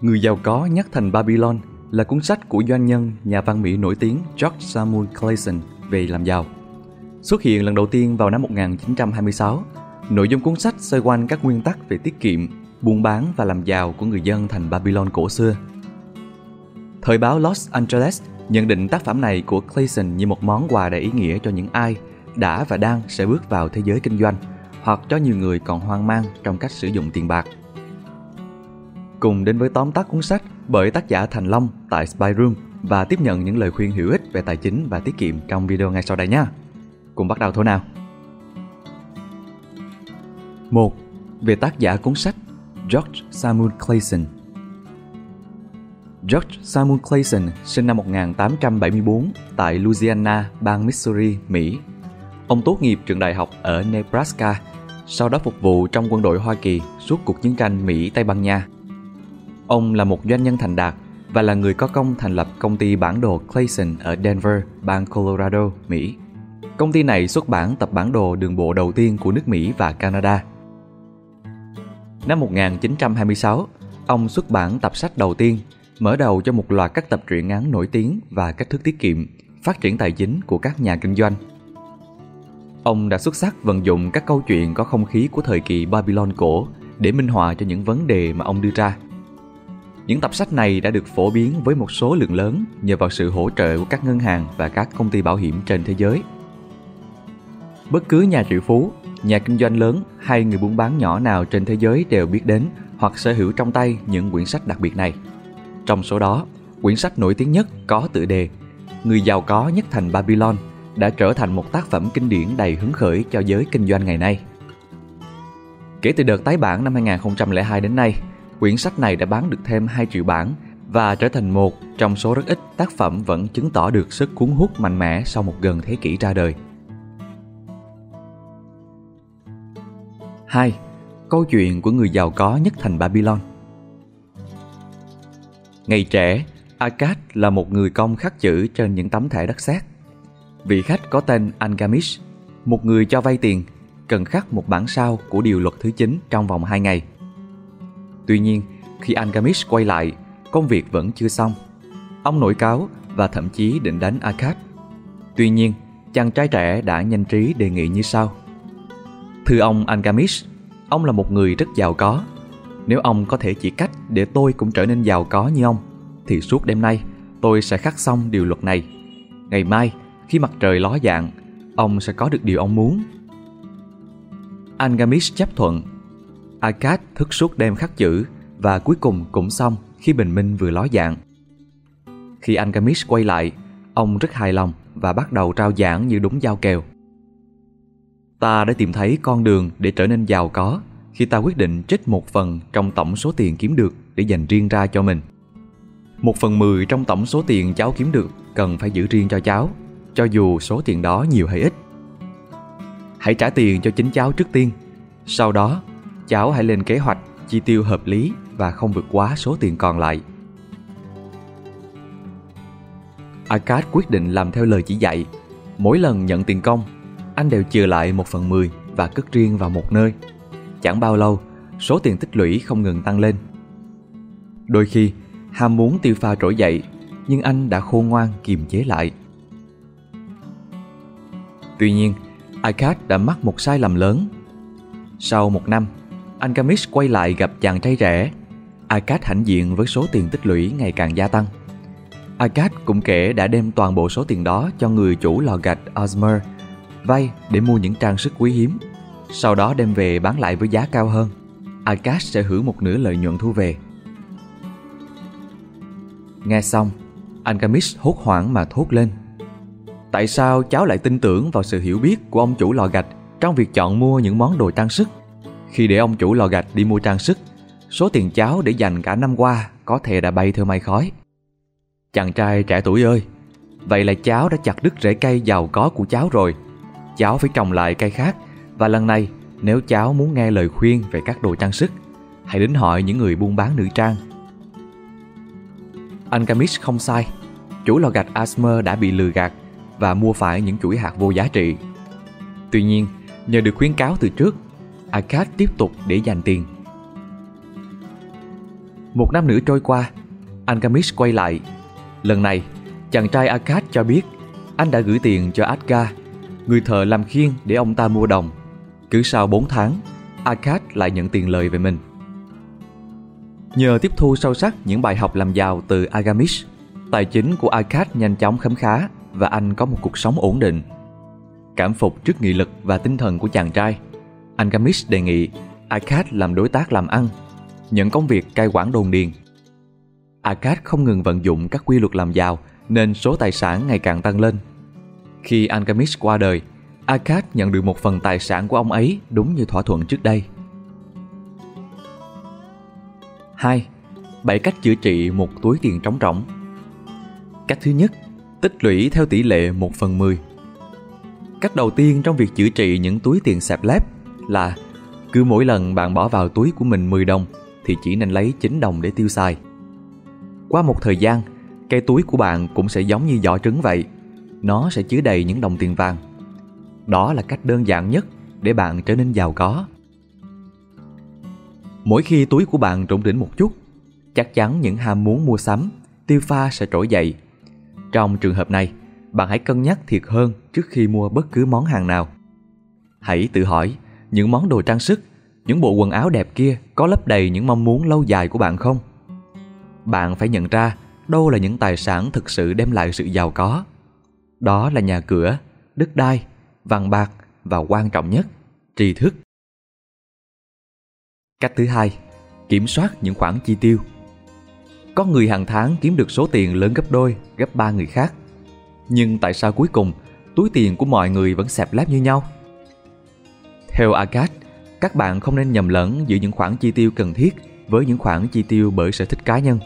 Người giàu có nhất thành Babylon là cuốn sách của doanh nhân, nhà văn Mỹ nổi tiếng George Samuel Clayson về làm giàu. Xuất hiện lần đầu tiên vào năm 1926, nội dung cuốn sách xoay quanh các nguyên tắc về tiết kiệm, buôn bán và làm giàu của người dân thành Babylon cổ xưa. Thời báo Los Angeles nhận định tác phẩm này của Clayson như một món quà đầy ý nghĩa cho những ai đã và đang sẽ bước vào thế giới kinh doanh hoặc cho nhiều người còn hoang mang trong cách sử dụng tiền bạc. Cùng đến với tóm tắt cuốn sách bởi tác giả Thành Long tại Spy Room và tiếp nhận những lời khuyên hữu ích về tài chính và tiết kiệm trong video ngay sau đây nhé. Cùng bắt đầu thôi nào. 1. Về tác giả cuốn sách George Samuel Clayson George Samuel Clayson sinh năm 1874 tại Louisiana, bang Missouri, Mỹ. Ông tốt nghiệp trường đại học ở Nebraska, sau đó phục vụ trong quân đội Hoa Kỳ suốt cuộc chiến tranh Mỹ-Tây Ban Nha. Ông là một doanh nhân thành đạt và là người có công thành lập công ty bản đồ Clayson ở Denver, bang Colorado, Mỹ. Công ty này xuất bản tập bản đồ đường bộ đầu tiên của nước Mỹ và Canada. Năm 1926, ông xuất bản tập sách đầu tiên, mở đầu cho một loạt các tập truyện ngắn nổi tiếng và cách thức tiết kiệm, phát triển tài chính của các nhà kinh doanh. Ông đã xuất sắc vận dụng các câu chuyện có không khí của thời kỳ Babylon cổ để minh họa cho những vấn đề mà ông đưa ra. Những tập sách này đã được phổ biến với một số lượng lớn nhờ vào sự hỗ trợ của các ngân hàng và các công ty bảo hiểm trên thế giới. Bất cứ nhà triệu phú, nhà kinh doanh lớn hay người buôn bán nhỏ nào trên thế giới đều biết đến hoặc sở hữu trong tay những quyển sách đặc biệt này. Trong số đó, quyển sách nổi tiếng nhất có tựa đề Người giàu có nhất thành Babylon đã trở thành một tác phẩm kinh điển đầy hứng khởi cho giới kinh doanh ngày nay. Kể từ đợt tái bản năm 2002 đến nay, quyển sách này đã bán được thêm 2 triệu bản và trở thành một trong số rất ít tác phẩm vẫn chứng tỏ được sức cuốn hút mạnh mẽ sau một gần thế kỷ ra đời. 2. Câu chuyện của người giàu có nhất thành Babylon Ngày trẻ, Akkad là một người công khắc chữ trên những tấm thẻ đất sét. Vị khách có tên Angamish, một người cho vay tiền, cần khắc một bản sao của điều luật thứ 9 trong vòng 2 ngày. Tuy nhiên, khi Angamish quay lại, công việc vẫn chưa xong. Ông nổi cáo và thậm chí định đánh Akkad. Tuy nhiên, chàng trai trẻ đã nhanh trí đề nghị như sau. Thưa ông Angamish, ông là một người rất giàu có. Nếu ông có thể chỉ cách để tôi cũng trở nên giàu có như ông, thì suốt đêm nay tôi sẽ khắc xong điều luật này. Ngày mai, khi mặt trời ló dạng, ông sẽ có được điều ông muốn. Angamish chấp thuận. Akkad thức suốt đêm khắc chữ và cuối cùng cũng xong khi bình minh vừa ló dạng. Khi Angamish quay lại, ông rất hài lòng và bắt đầu trao giảng như đúng giao kèo. Ta đã tìm thấy con đường để trở nên giàu có khi ta quyết định trích một phần trong tổng số tiền kiếm được để dành riêng ra cho mình. Một phần mười trong tổng số tiền cháu kiếm được cần phải giữ riêng cho cháu, cho dù số tiền đó nhiều hay ít. Hãy trả tiền cho chính cháu trước tiên. Sau đó, cháu hãy lên kế hoạch chi tiêu hợp lý và không vượt quá số tiền còn lại. Akkad quyết định làm theo lời chỉ dạy. Mỗi lần nhận tiền công, anh đều chừa lại một phần mười và cất riêng vào một nơi. Chẳng bao lâu, số tiền tích lũy không ngừng tăng lên. Đôi khi, ham muốn tiêu pha trỗi dậy, nhưng anh đã khôn ngoan kiềm chế lại. Tuy nhiên, Akkad đã mắc một sai lầm lớn. Sau một năm, anh Kamish quay lại gặp chàng trai trẻ. Akat hãnh diện với số tiền tích lũy ngày càng gia tăng. Akat cũng kể đã đem toàn bộ số tiền đó cho người chủ lò gạch Osmer vay để mua những trang sức quý hiếm. Sau đó đem về bán lại với giá cao hơn. Akat sẽ hưởng một nửa lợi nhuận thu về. Nghe xong, anh Kamish hốt hoảng mà thốt lên. Tại sao cháu lại tin tưởng vào sự hiểu biết của ông chủ lò gạch trong việc chọn mua những món đồ trang sức? Khi để ông chủ lò gạch đi mua trang sức, số tiền cháu để dành cả năm qua có thể đã bay theo mây khói. Chàng trai trẻ tuổi ơi, vậy là cháu đã chặt đứt rễ cây giàu có của cháu rồi. Cháu phải trồng lại cây khác và lần này nếu cháu muốn nghe lời khuyên về các đồ trang sức, hãy đến hỏi những người buôn bán nữ trang. Anh Kamish không sai, chủ lò gạch Asmer đã bị lừa gạt và mua phải những chuỗi hạt vô giá trị. Tuy nhiên, nhờ được khuyến cáo từ trước, Akkad tiếp tục để dành tiền. Một năm nữa trôi qua, Angamish quay lại. Lần này, chàng trai Akkad cho biết anh đã gửi tiền cho Atka, người thợ làm khiên để ông ta mua đồng. Cứ sau 4 tháng, Akkad lại nhận tiền lời về mình. Nhờ tiếp thu sâu sắc những bài học làm giàu từ Agamish, tài chính của Akkad nhanh chóng khấm khá và anh có một cuộc sống ổn định. Cảm phục trước nghị lực và tinh thần của chàng trai, Agamish đề nghị Akkad làm đối tác làm ăn, nhận công việc cai quản đồn điền. Akkad không ngừng vận dụng các quy luật làm giàu nên số tài sản ngày càng tăng lên. Khi Alchemist qua đời, Akkad nhận được một phần tài sản của ông ấy đúng như thỏa thuận trước đây. 2. Bảy cách chữa trị một túi tiền trống rỗng Cách thứ nhất, tích lũy theo tỷ lệ 1 phần 10. Cách đầu tiên trong việc chữa trị những túi tiền xẹp lép là cứ mỗi lần bạn bỏ vào túi của mình 10 đồng thì chỉ nên lấy 9 đồng để tiêu xài. Qua một thời gian, cái túi của bạn cũng sẽ giống như giỏ trứng vậy. Nó sẽ chứa đầy những đồng tiền vàng. Đó là cách đơn giản nhất để bạn trở nên giàu có. Mỗi khi túi của bạn trụng đỉnh một chút, chắc chắn những ham muốn mua sắm, tiêu pha sẽ trỗi dậy. Trong trường hợp này, bạn hãy cân nhắc thiệt hơn trước khi mua bất cứ món hàng nào. Hãy tự hỏi, những món đồ trang sức, những bộ quần áo đẹp kia có lấp đầy những mong muốn lâu dài của bạn không? Bạn phải nhận ra đâu là những tài sản thực sự đem lại sự giàu có. Đó là nhà cửa, đất đai, vàng bạc và quan trọng nhất, tri thức. Cách thứ hai, kiểm soát những khoản chi tiêu. Có người hàng tháng kiếm được số tiền lớn gấp đôi, gấp ba người khác. Nhưng tại sao cuối cùng túi tiền của mọi người vẫn xẹp lép như nhau? Theo Agat, các bạn không nên nhầm lẫn giữa những khoản chi tiêu cần thiết với những khoản chi tiêu bởi sở thích cá nhân.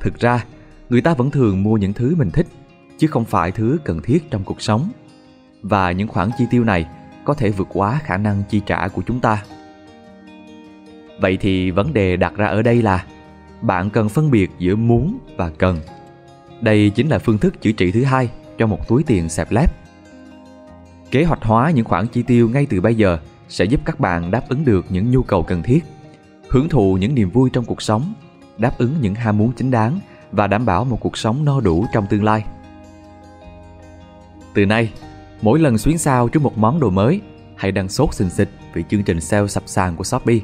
Thực ra, người ta vẫn thường mua những thứ mình thích, chứ không phải thứ cần thiết trong cuộc sống. Và những khoản chi tiêu này có thể vượt quá khả năng chi trả của chúng ta. Vậy thì vấn đề đặt ra ở đây là bạn cần phân biệt giữa muốn và cần. Đây chính là phương thức chữa trị thứ hai cho một túi tiền xẹp lép. Kế hoạch hóa những khoản chi tiêu ngay từ bây giờ sẽ giúp các bạn đáp ứng được những nhu cầu cần thiết, hưởng thụ những niềm vui trong cuộc sống đáp ứng những ham muốn chính đáng và đảm bảo một cuộc sống no đủ trong tương lai. Từ nay, mỗi lần xuyến sao trước một món đồ mới, hãy đăng sốt xình xịch vì chương trình sale sập sàn của Shopee.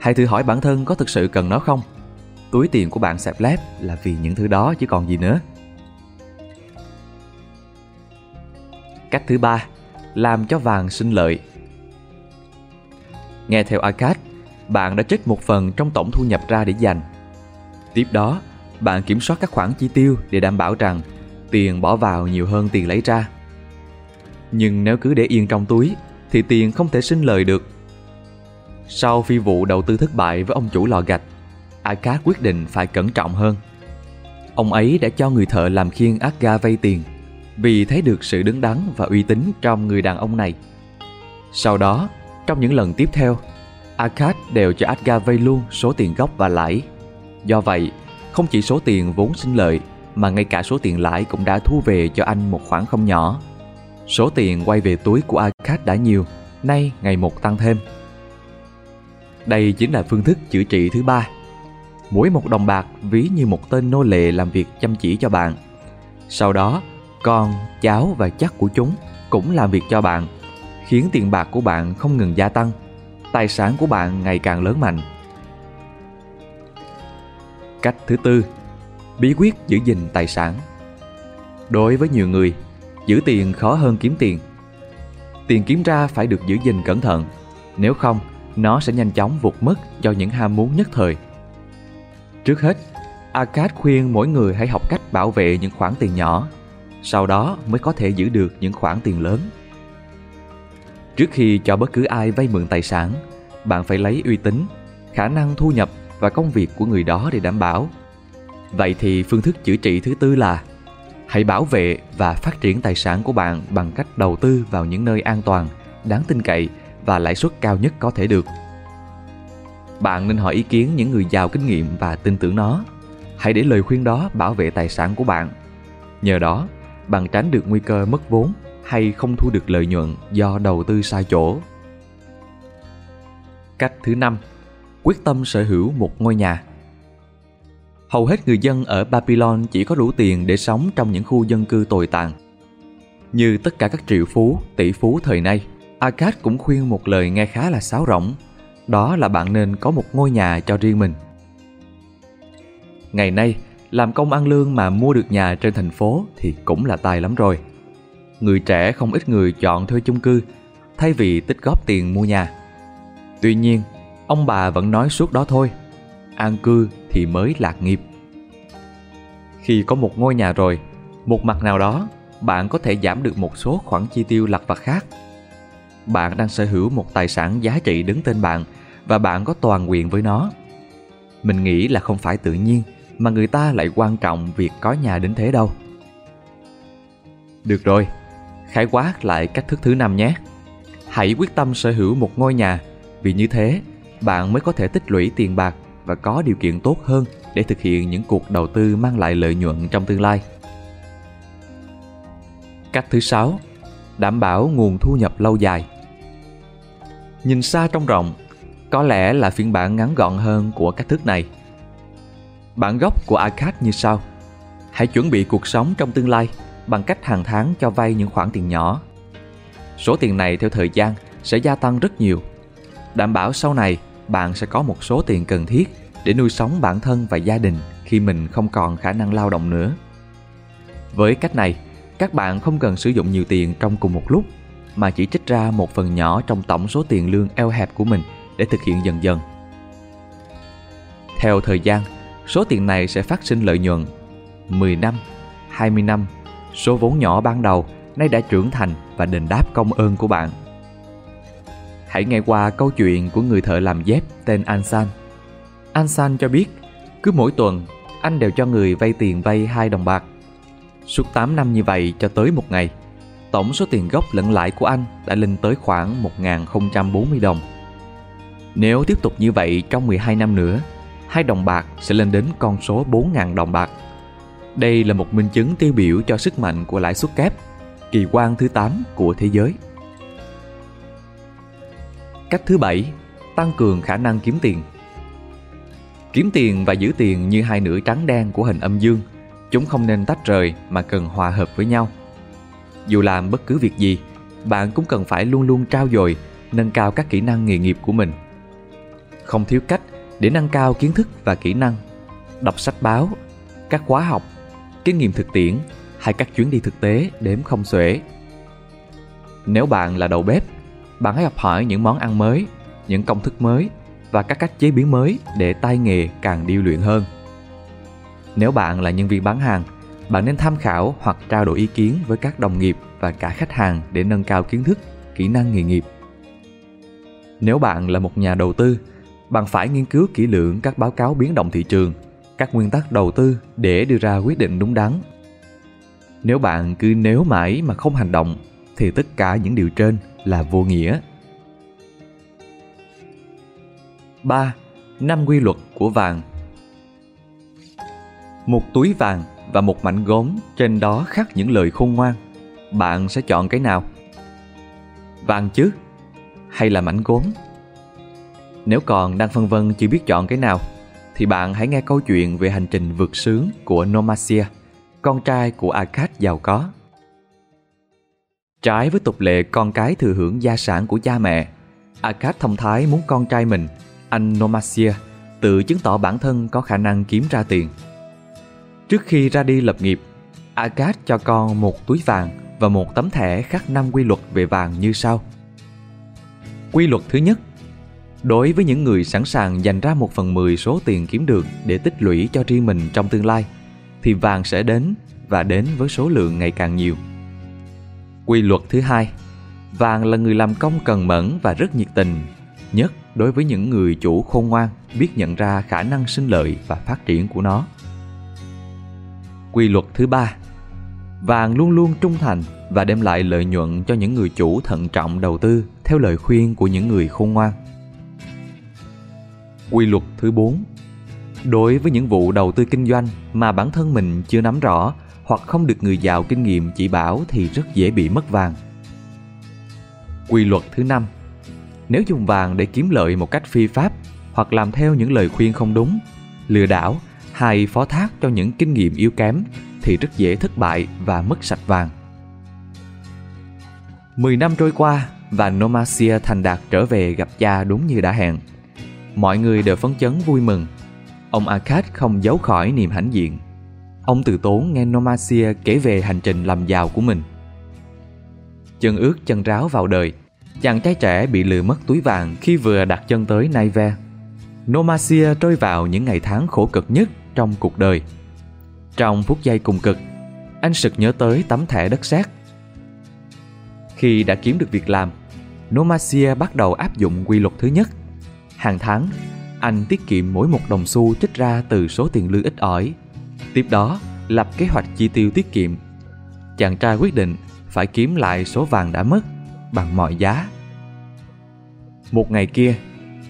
Hãy thử hỏi bản thân có thực sự cần nó không? Túi tiền của bạn sẹp lép là vì những thứ đó chứ còn gì nữa. Cách thứ ba, làm cho vàng sinh lợi. Nghe theo Akash, bạn đã trích một phần trong tổng thu nhập ra để dành Tiếp đó, bạn kiểm soát các khoản chi tiêu để đảm bảo rằng tiền bỏ vào nhiều hơn tiền lấy ra. Nhưng nếu cứ để yên trong túi thì tiền không thể sinh lời được. Sau phi vụ đầu tư thất bại với ông chủ lò gạch, Akash quyết định phải cẩn trọng hơn. Ông ấy đã cho người thợ làm khiên Aga vay tiền vì thấy được sự đứng đắn và uy tín trong người đàn ông này. Sau đó, trong những lần tiếp theo, Akash đều cho Adga vay luôn số tiền gốc và lãi Do vậy, không chỉ số tiền vốn sinh lợi mà ngay cả số tiền lãi cũng đã thu về cho anh một khoản không nhỏ. Số tiền quay về túi của Akash đã nhiều, nay ngày một tăng thêm. Đây chính là phương thức chữa trị thứ ba. Mỗi một đồng bạc ví như một tên nô lệ làm việc chăm chỉ cho bạn. Sau đó, con, cháu và chắc của chúng cũng làm việc cho bạn, khiến tiền bạc của bạn không ngừng gia tăng, tài sản của bạn ngày càng lớn mạnh. Cách thứ tư, bí quyết giữ gìn tài sản. Đối với nhiều người, giữ tiền khó hơn kiếm tiền. Tiền kiếm ra phải được giữ gìn cẩn thận, nếu không, nó sẽ nhanh chóng vụt mất do những ham muốn nhất thời. Trước hết, Arcad khuyên mỗi người hãy học cách bảo vệ những khoản tiền nhỏ, sau đó mới có thể giữ được những khoản tiền lớn. Trước khi cho bất cứ ai vay mượn tài sản, bạn phải lấy uy tín, khả năng thu nhập và công việc của người đó để đảm bảo. Vậy thì phương thức chữa trị thứ tư là hãy bảo vệ và phát triển tài sản của bạn bằng cách đầu tư vào những nơi an toàn, đáng tin cậy và lãi suất cao nhất có thể được. Bạn nên hỏi ý kiến những người giàu kinh nghiệm và tin tưởng nó. Hãy để lời khuyên đó bảo vệ tài sản của bạn. Nhờ đó, bạn tránh được nguy cơ mất vốn hay không thu được lợi nhuận do đầu tư sai chỗ. Cách thứ năm quyết tâm sở hữu một ngôi nhà. Hầu hết người dân ở Babylon chỉ có đủ tiền để sống trong những khu dân cư tồi tàn. Như tất cả các triệu phú, tỷ phú thời nay, Akkad cũng khuyên một lời nghe khá là sáo rỗng, đó là bạn nên có một ngôi nhà cho riêng mình. Ngày nay, làm công ăn lương mà mua được nhà trên thành phố thì cũng là tài lắm rồi. Người trẻ không ít người chọn thuê chung cư thay vì tích góp tiền mua nhà. Tuy nhiên, ông bà vẫn nói suốt đó thôi, an cư thì mới lạc nghiệp. Khi có một ngôi nhà rồi, một mặt nào đó, bạn có thể giảm được một số khoản chi tiêu lặt vặt khác. Bạn đang sở hữu một tài sản giá trị đứng tên bạn và bạn có toàn quyền với nó. Mình nghĩ là không phải tự nhiên mà người ta lại quan trọng việc có nhà đến thế đâu. Được rồi, khái quát lại cách thức thứ năm nhé. Hãy quyết tâm sở hữu một ngôi nhà, vì như thế bạn mới có thể tích lũy tiền bạc và có điều kiện tốt hơn để thực hiện những cuộc đầu tư mang lại lợi nhuận trong tương lai. Cách thứ sáu, đảm bảo nguồn thu nhập lâu dài. Nhìn xa trong rộng, có lẽ là phiên bản ngắn gọn hơn của cách thức này. Bản gốc của Arcad như sau. Hãy chuẩn bị cuộc sống trong tương lai bằng cách hàng tháng cho vay những khoản tiền nhỏ. Số tiền này theo thời gian sẽ gia tăng rất nhiều. Đảm bảo sau này bạn sẽ có một số tiền cần thiết để nuôi sống bản thân và gia đình khi mình không còn khả năng lao động nữa. Với cách này, các bạn không cần sử dụng nhiều tiền trong cùng một lúc mà chỉ trích ra một phần nhỏ trong tổng số tiền lương eo hẹp của mình để thực hiện dần dần. Theo thời gian, số tiền này sẽ phát sinh lợi nhuận 10 năm, 20 năm, số vốn nhỏ ban đầu nay đã trưởng thành và đền đáp công ơn của bạn. Hãy nghe qua câu chuyện của người thợ làm dép tên Ansan. Ansan cho biết, cứ mỗi tuần anh đều cho người vay tiền vay 2 đồng bạc. Suốt 8 năm như vậy cho tới một ngày, tổng số tiền gốc lẫn lãi của anh đã lên tới khoảng 1.040 đồng. Nếu tiếp tục như vậy trong 12 năm nữa, hai đồng bạc sẽ lên đến con số 4.000 đồng bạc. Đây là một minh chứng tiêu biểu cho sức mạnh của lãi suất kép, kỳ quan thứ 8 của thế giới. Cách thứ bảy, tăng cường khả năng kiếm tiền. Kiếm tiền và giữ tiền như hai nửa trắng đen của hình âm dương, chúng không nên tách rời mà cần hòa hợp với nhau. Dù làm bất cứ việc gì, bạn cũng cần phải luôn luôn trao dồi, nâng cao các kỹ năng nghề nghiệp của mình. Không thiếu cách để nâng cao kiến thức và kỹ năng, đọc sách báo, các khóa học, kinh nghiệm thực tiễn hay các chuyến đi thực tế đếm không xuể. Nếu bạn là đầu bếp, bạn hãy học hỏi những món ăn mới, những công thức mới và các cách chế biến mới để tay nghề càng điêu luyện hơn. Nếu bạn là nhân viên bán hàng, bạn nên tham khảo hoặc trao đổi ý kiến với các đồng nghiệp và cả khách hàng để nâng cao kiến thức, kỹ năng nghề nghiệp. Nếu bạn là một nhà đầu tư, bạn phải nghiên cứu kỹ lưỡng các báo cáo biến động thị trường, các nguyên tắc đầu tư để đưa ra quyết định đúng đắn. Nếu bạn cứ nếu mãi mà không hành động thì tất cả những điều trên là vô nghĩa. 3. Năm quy luật của vàng Một túi vàng và một mảnh gốm trên đó khắc những lời khôn ngoan. Bạn sẽ chọn cái nào? Vàng chứ? Hay là mảnh gốm? Nếu còn đang phân vân chưa biết chọn cái nào, thì bạn hãy nghe câu chuyện về hành trình vượt sướng của Nomasia, con trai của Akkad giàu có. Trái với tục lệ con cái thừa hưởng gia sản của cha mẹ, Akkad thông thái muốn con trai mình, anh Nomasia, tự chứng tỏ bản thân có khả năng kiếm ra tiền. Trước khi ra đi lập nghiệp, Akkad cho con một túi vàng và một tấm thẻ khắc năm quy luật về vàng như sau. Quy luật thứ nhất Đối với những người sẵn sàng dành ra một phần mười số tiền kiếm được để tích lũy cho riêng mình trong tương lai, thì vàng sẽ đến và đến với số lượng ngày càng nhiều. Quy luật thứ hai, vàng là người làm công cần mẫn và rất nhiệt tình, nhất đối với những người chủ khôn ngoan biết nhận ra khả năng sinh lợi và phát triển của nó. Quy luật thứ ba, vàng luôn luôn trung thành và đem lại lợi nhuận cho những người chủ thận trọng đầu tư theo lời khuyên của những người khôn ngoan. Quy luật thứ 4 Đối với những vụ đầu tư kinh doanh mà bản thân mình chưa nắm rõ hoặc không được người giàu kinh nghiệm chỉ bảo thì rất dễ bị mất vàng. Quy luật thứ năm Nếu dùng vàng để kiếm lợi một cách phi pháp hoặc làm theo những lời khuyên không đúng, lừa đảo hay phó thác cho những kinh nghiệm yếu kém thì rất dễ thất bại và mất sạch vàng. Mười năm trôi qua và Nomasia thành đạt trở về gặp cha đúng như đã hẹn. Mọi người đều phấn chấn vui mừng. Ông Akkad không giấu khỏi niềm hãnh diện. Ông từ tốn nghe Nomasia kể về hành trình làm giàu của mình. Chân ướt chân ráo vào đời, chàng trai trẻ bị lừa mất túi vàng khi vừa đặt chân tới Naive. Nomasia trôi vào những ngày tháng khổ cực nhất trong cuộc đời. Trong phút giây cùng cực, anh sực nhớ tới tấm thẻ đất sét. Khi đã kiếm được việc làm, Nomasia bắt đầu áp dụng quy luật thứ nhất. Hàng tháng, anh tiết kiệm mỗi một đồng xu trích ra từ số tiền lương ít ỏi. Tiếp đó, lập kế hoạch chi tiêu tiết kiệm. Chàng trai quyết định phải kiếm lại số vàng đã mất bằng mọi giá. Một ngày kia,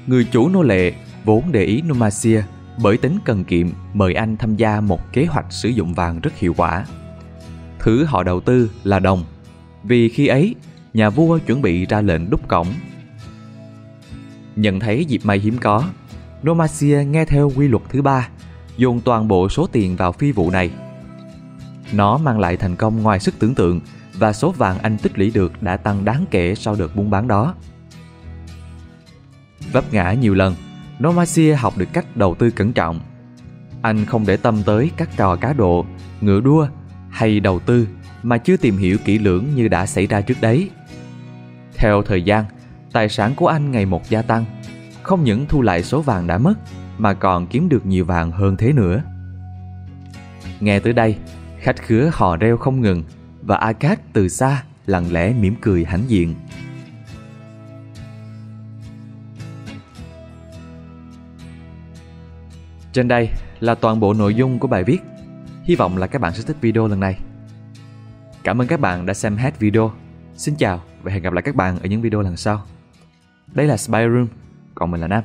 người chủ nô lệ vốn để ý Nomasia bởi tính cần kiệm mời anh tham gia một kế hoạch sử dụng vàng rất hiệu quả. Thứ họ đầu tư là đồng, vì khi ấy nhà vua chuẩn bị ra lệnh đúc cổng. Nhận thấy dịp may hiếm có, Nomasia nghe theo quy luật thứ ba, dồn toàn bộ số tiền vào phi vụ này. Nó mang lại thành công ngoài sức tưởng tượng và số vàng anh tích lũy được đã tăng đáng kể sau đợt buôn bán đó. Vấp ngã nhiều lần, Nomasia học được cách đầu tư cẩn trọng. Anh không để tâm tới các trò cá độ, ngựa đua hay đầu tư mà chưa tìm hiểu kỹ lưỡng như đã xảy ra trước đấy. Theo thời gian, tài sản của anh ngày một gia tăng, không những thu lại số vàng đã mất mà còn kiếm được nhiều vàng hơn thế nữa. Nghe tới đây, khách khứa hò reo không ngừng và Akat từ xa lặng lẽ mỉm cười hãnh diện. Trên đây là toàn bộ nội dung của bài viết. Hy vọng là các bạn sẽ thích video lần này. Cảm ơn các bạn đã xem hết video. Xin chào và hẹn gặp lại các bạn ở những video lần sau. Đây là Spy Room, còn mình là Nam.